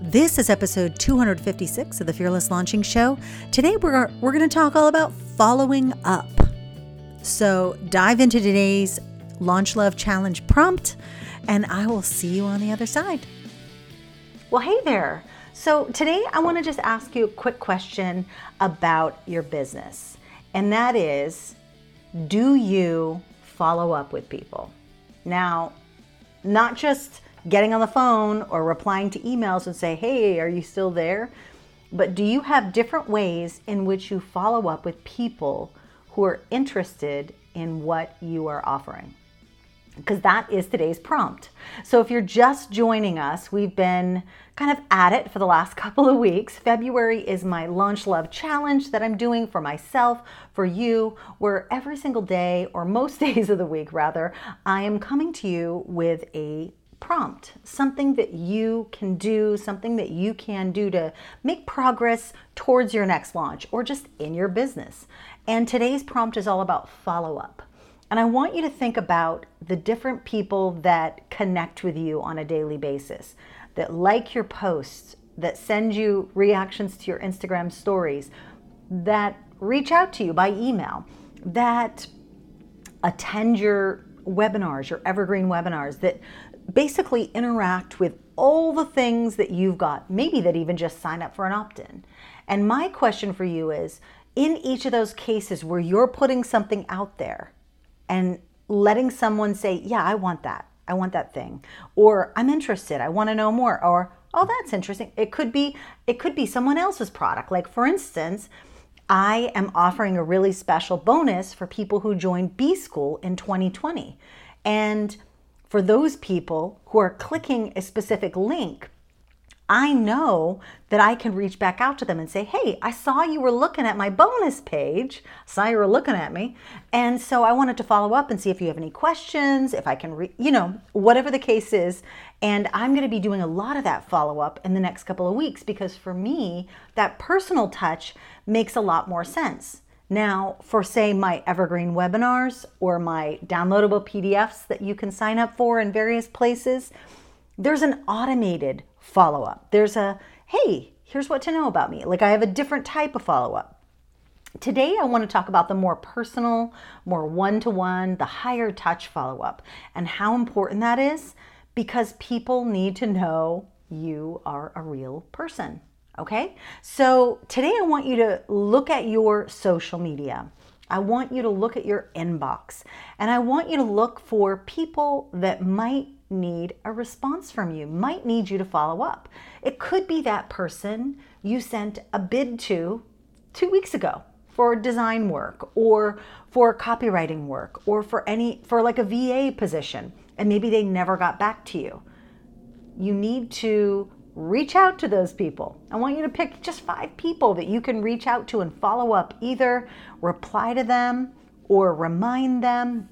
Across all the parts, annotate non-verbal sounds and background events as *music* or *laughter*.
This is episode 256 of the Fearless Launching Show. Today we're we're going to talk all about following up. So, dive into today's Launch Love Challenge prompt and I will see you on the other side. Well, hey there. So, today I want to just ask you a quick question about your business. And that is do you follow up with people? Now, not just getting on the phone or replying to emails and say, hey, are you still there? But do you have different ways in which you follow up with people who are interested in what you are offering? Because that is today's prompt. So if you're just joining us, we've been kind of at it for the last *laughs* couple of weeks. February is my Launch Love Challenge that I'm doing for myself, for you, where every single day, or most *laughs* days of the week rather, I am coming to you with a prompt, something that you can do, something that you can do to make progress towards your next launch or just in your business. And today's prompt is all about follow up. And I want you to think about the different people that connect with you on a daily basis, that like your posts, that send you reactions to your Instagram stories, that reach out to you by email, that attend your webinars, your evergreen webinars, that basically interact with all the things that you've got, maybe that even just sign up for an opt in. And my question for you is in each of those cases where you're putting something out there and letting someone say, Yeah, I want that. I want that thing. Or I'm interested. I want to know more. Or, oh, that's interesting. It could be it could be someone else's product. Like for instance, I am offering a really special bonus for people who join B School in 2020. And for those people who are clicking a specific link, I know that I can reach back out to them and say, Hey, I saw you were looking at my bonus page. saw you were looking at me. And so I wanted to follow up and see if you have any questions, if I can, re- you know, whatever the case is. And I'm going to be doing a lot of that follow up in the next couple of weeks because for me, that personal touch makes a lot more sense. Now, for say my evergreen webinars or my downloadable PDFs that you can sign up for in various places, there's an automated follow up. There's a, hey, here's what to know about me. Like I have a different type of follow up. Today, I want to talk about the more personal, more one to one, the higher touch follow up, and how important that is because people need to know you are a real person. Okay, so today I want you to look at your social media. I want you to look at your inbox and I want you to look for people that might need a response from you, might need you to follow up. It could be that person you sent a bid to two weeks ago for design work or for copywriting work or for any, for like a VA position, and maybe they never got back to you. You need to reach out to those people. I want you to pick just five people that you can reach out to and follow up, either reply to them or remind them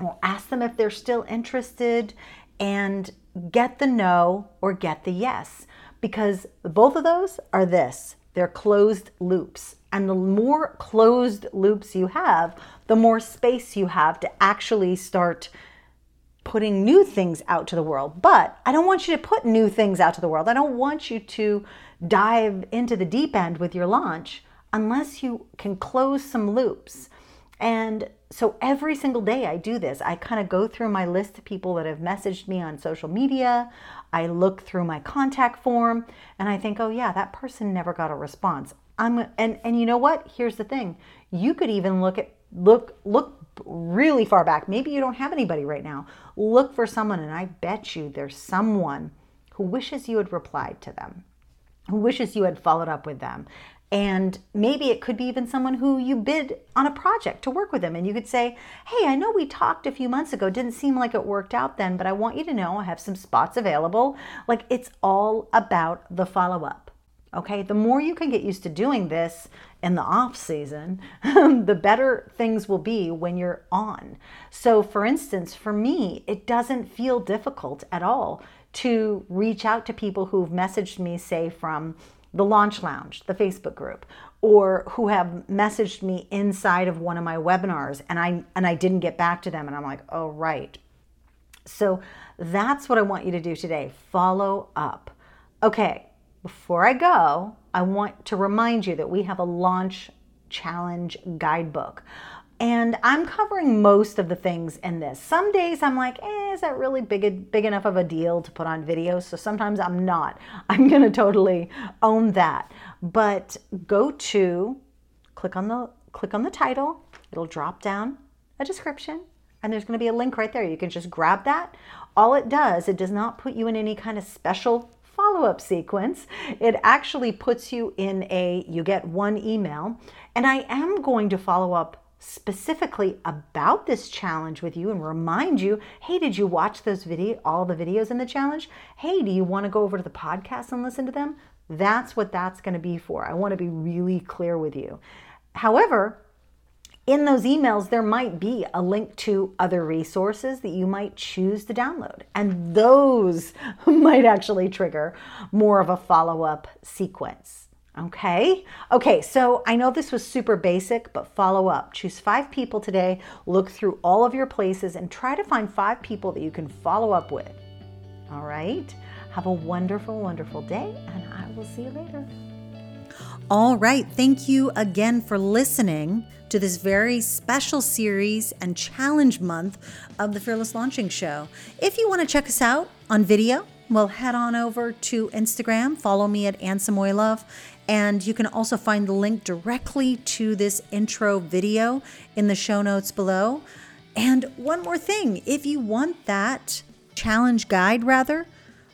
or ask them if they're still interested and get the no or get the yes. Because both of those are this they're closed loops. And the more closed loops you have, the more space you have to actually start putting new things out to the world. But I don't want you to put new things out to the world. I don't want you to dive into the deep end with your launch unless you can close some loops. And so every single day I do this. I kind of go through my list of people that have messaged me on social media. I look through my contact form and I think, "Oh yeah, that person never got a response." I'm and and you know what? Here's the thing. You could even look at look look really far back. Maybe you don't have anybody right now. Look for someone, and I bet you there's someone who wishes you had replied to them, who wishes you had followed up with them. And maybe it could be even someone who you bid on a project to work with them. And you could say, Hey, I know we talked a few months ago. Didn't seem like it worked out then, but I want you to know I have some spots available. Like it's all about the follow up. Okay, the more you can get used to doing this in the off season, *laughs* the better things will be when you're on. So, for instance, for me, it doesn't feel difficult at all to reach out to people who've messaged me, say, from the Launch Lounge, the Facebook group, or who have messaged me inside of one of my webinars and I and I didn't get back to them and I'm like, "Oh, right." So, that's what I want you to do today. Follow up. Okay, before I go, I want to remind you that we have a launch challenge guidebook. And I'm covering most of the things in this. Some days I'm like, eh, is that really big, big enough of a deal to put on video? So sometimes I'm not. *laughs* I'm to totally own that. But go to, click on the, click on the title. It'll drop down a description and there's to be a link right there. You can just grab that. All it does, it does not put you in any kind of special follow up sequence. It actually puts you in a, you get one email. And I am going to follow up specifically about this challenge with you and remind you hey did you watch those video all the videos in the challenge? Hey do you want to go over to the podcast and listen to them? That's what that's going to be for. I want to be really clear with you. However in those emails there might be a link to other resources that you might choose to download and those *laughs* might actually trigger more of a follow-up sequence Okay. Okay. So I know this was super basic, but follow up. Choose five people today, look through all of your places, and try to find five people that you can follow up with. All right. Have a wonderful, wonderful day, and I will see you later. All right. Thank you again for listening to this very special series and challenge month of the Fearless Launching Show. If you want to check us out on video, well, head on over to Instagram, follow me at Ann Samoilov, and you can also find the link directly to this intro video in the show notes below. And one more thing if you want that challenge guide, rather,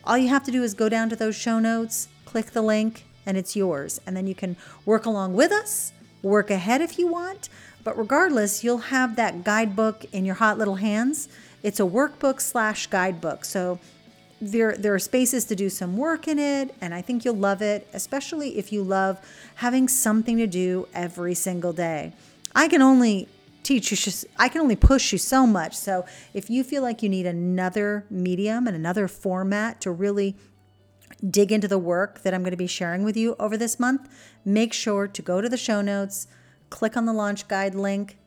all you have to do is go down to those show notes, click the link, and it's yours. And then you can work along with us, work ahead if you want. But regardless, you'll have that guidebook in your hot little hands. It's a workbook slash guidebook. So there there are spaces to do some work in it and I think you'll love it, especially if you love having something to do every single day. I can only teach you I can only push you so much. So if you feel like you need another medium and another format to really dig into the work that I'm going to be sharing with you over this month, make sure to go to the show notes, click on the launch guide link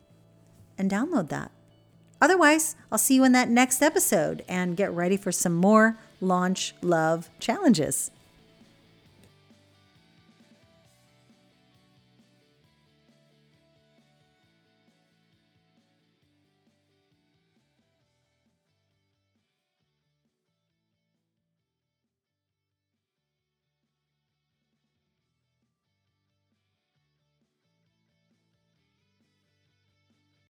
and download that. Otherwise, I'll see you in that next episode and get ready for some more launch love challenges.